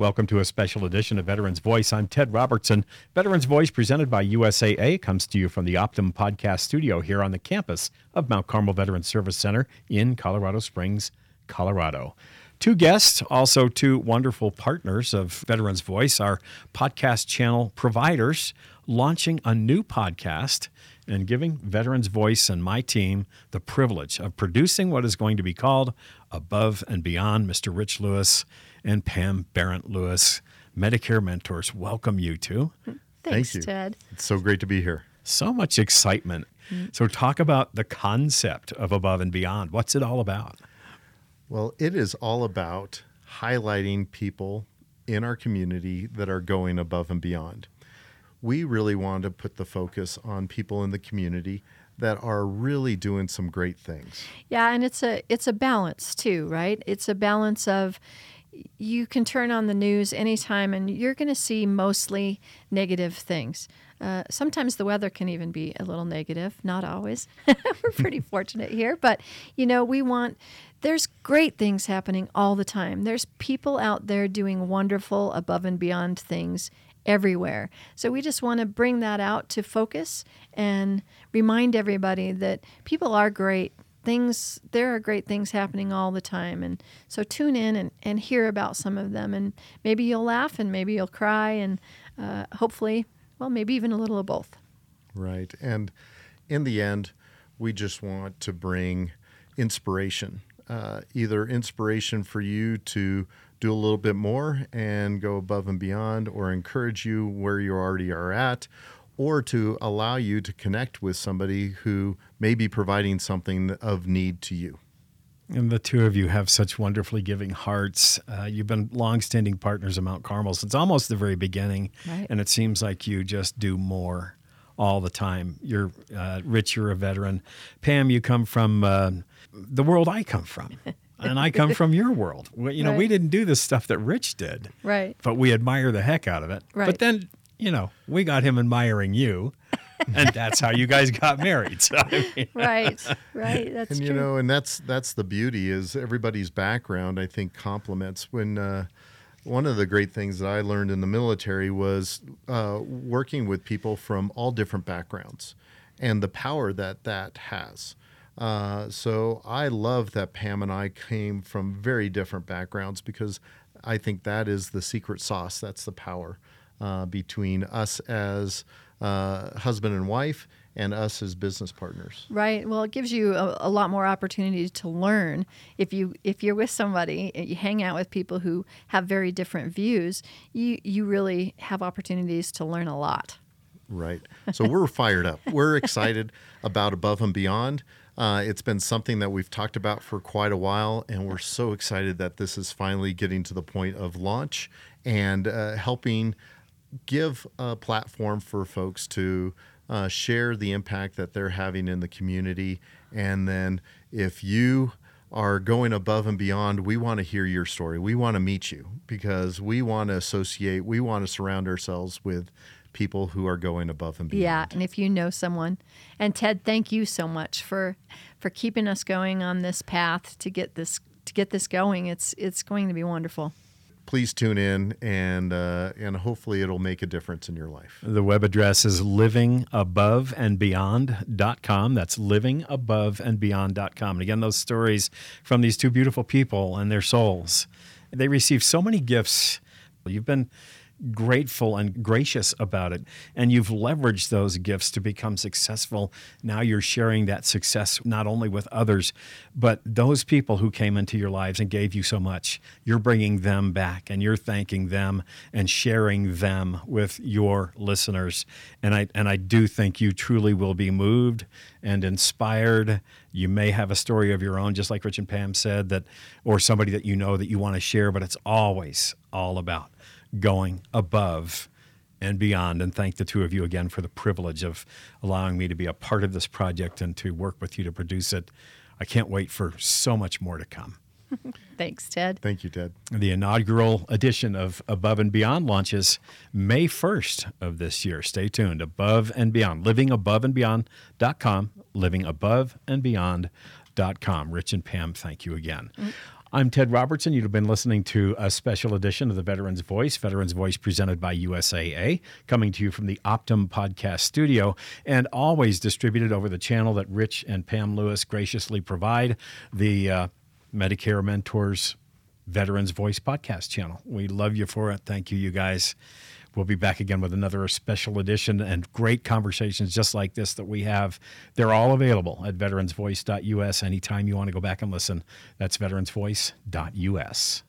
Welcome to a special edition of Veterans Voice. I'm Ted Robertson. Veterans Voice, presented by USAA, comes to you from the Optum Podcast Studio here on the campus of Mount Carmel Veterans Service Center in Colorado Springs, Colorado. Two guests, also two wonderful partners of Veterans Voice, our podcast channel providers, launching a new podcast and giving Veterans Voice and my team the privilege of producing what is going to be called Above and Beyond. Mr. Rich Lewis and Pam Barrett Lewis, Medicare mentors. Welcome, you two. Thanks, Thank you. Ted. It's so great to be here. So much excitement. Mm. So, talk about the concept of Above and Beyond. What's it all about? Well, it is all about highlighting people in our community that are going above and beyond. We really want to put the focus on people in the community that are really doing some great things. Yeah, and it's a it's a balance too, right? It's a balance of you can turn on the news anytime and you're going to see mostly negative things. Uh, sometimes the weather can even be a little negative, not always. We're pretty fortunate here, but you know, we want there's great things happening all the time. There's people out there doing wonderful above and beyond things everywhere. So we just want to bring that out to focus and remind everybody that people are great. Things there are great things happening all the time. And so tune in and, and hear about some of them. And maybe you'll laugh and maybe you'll cry and uh, hopefully well maybe even a little of both. Right. And in the end, we just want to bring inspiration, uh, either inspiration for you to do a little bit more and go above and beyond, or encourage you where you already are at, or to allow you to connect with somebody who may be providing something of need to you. And the two of you have such wonderfully giving hearts. Uh, you've been longstanding partners of Mount Carmel since almost the very beginning, Right. and it seems like you just do more all the time. You're uh, Rich. You're a veteran. Pam, you come from uh, the world I come from, and I come from your world. You know, we didn't do the stuff that Rich did, right but we admire the heck out of it. Right. But then, you know, we got him admiring you, and that's how you guys got married. So, I mean, right right that's and true. you know and that's that's the beauty is everybody's background i think complements. When uh, one of the great things that i learned in the military was uh, working with people from all different backgrounds and the power that that has. Uh, so i love that pam and i came from very different backgrounds because i think that is the secret sauce that's the power uh, between us as uh, husband and wife and us as business partners Right. Well, it gives you a, a lot more opportunity to learn if you if you're with somebody and you hang out with people who have very different views. You you really have opportunities to learn a lot. Right. So we're fired up. We're excited about Above and Beyond. Uh, it's been something that we've talked about for quite a while, and we're so excited that this is finally getting to the point of launch and uh, helping give a platform for folks to uh, share the impact that they're having in the community. And then if you are going above and beyond, we want to hear your story. We want to meet you because we want to associate, we want to surround ourselves with people who are going above and beyond. Yeah, and if you know someone, and Ted, thank you so much for for keeping us going on this path to get this to get this going. It's it's going to be wonderful. Please tune in and uh, and hopefully it'll make a difference in your life. The web address is livingaboveandbeyond.com. That's livingaboveandbeyond.com. And again, those stories from these two beautiful people and their souls. They received so many gifts. You've been grateful and gracious about it, and you've leveraged those gifts to become successful. Now you're sharing that success not only with others, but those people who came into your lives and gave you so much. You're bringing them back and you're thanking them and sharing them with your listeners. And I and I do think you truly will be moved and inspired. You may have a story of your own, just like Rich and Pam said, that or somebody that you know that you want to share, but it's always all about going above and beyond. And thank the two of you again for the privilege of allowing me to be a part of this project and to work with you to produce it. I can't wait for so much more to come. Thanks, Ted. Thank you, Ted. The inaugural edition of Above and Beyond launches May 1st of this year. Stay tuned. Above and Beyond. Livingaboveandbeyond.com. Livingaboveandbeyond.com. Rich and Pam, thank you again. Mm. I'm Ted Robertson. You've been listening to a special edition of the Veterans Voice, Veterans Voice presented by USAA, coming to you from the Optum Podcast Studio and always distributed over the channel that Rich and Pam Lewis graciously provide, the uh, Medicare Mentors Veterans Voice podcast channel. We love you for it. Thank you, you guys. We'll be back again with another special edition and great conversations just like this that we have. They're all available at veteransvoice.us anytime you want to go back and listen. That's veteransvoice.us.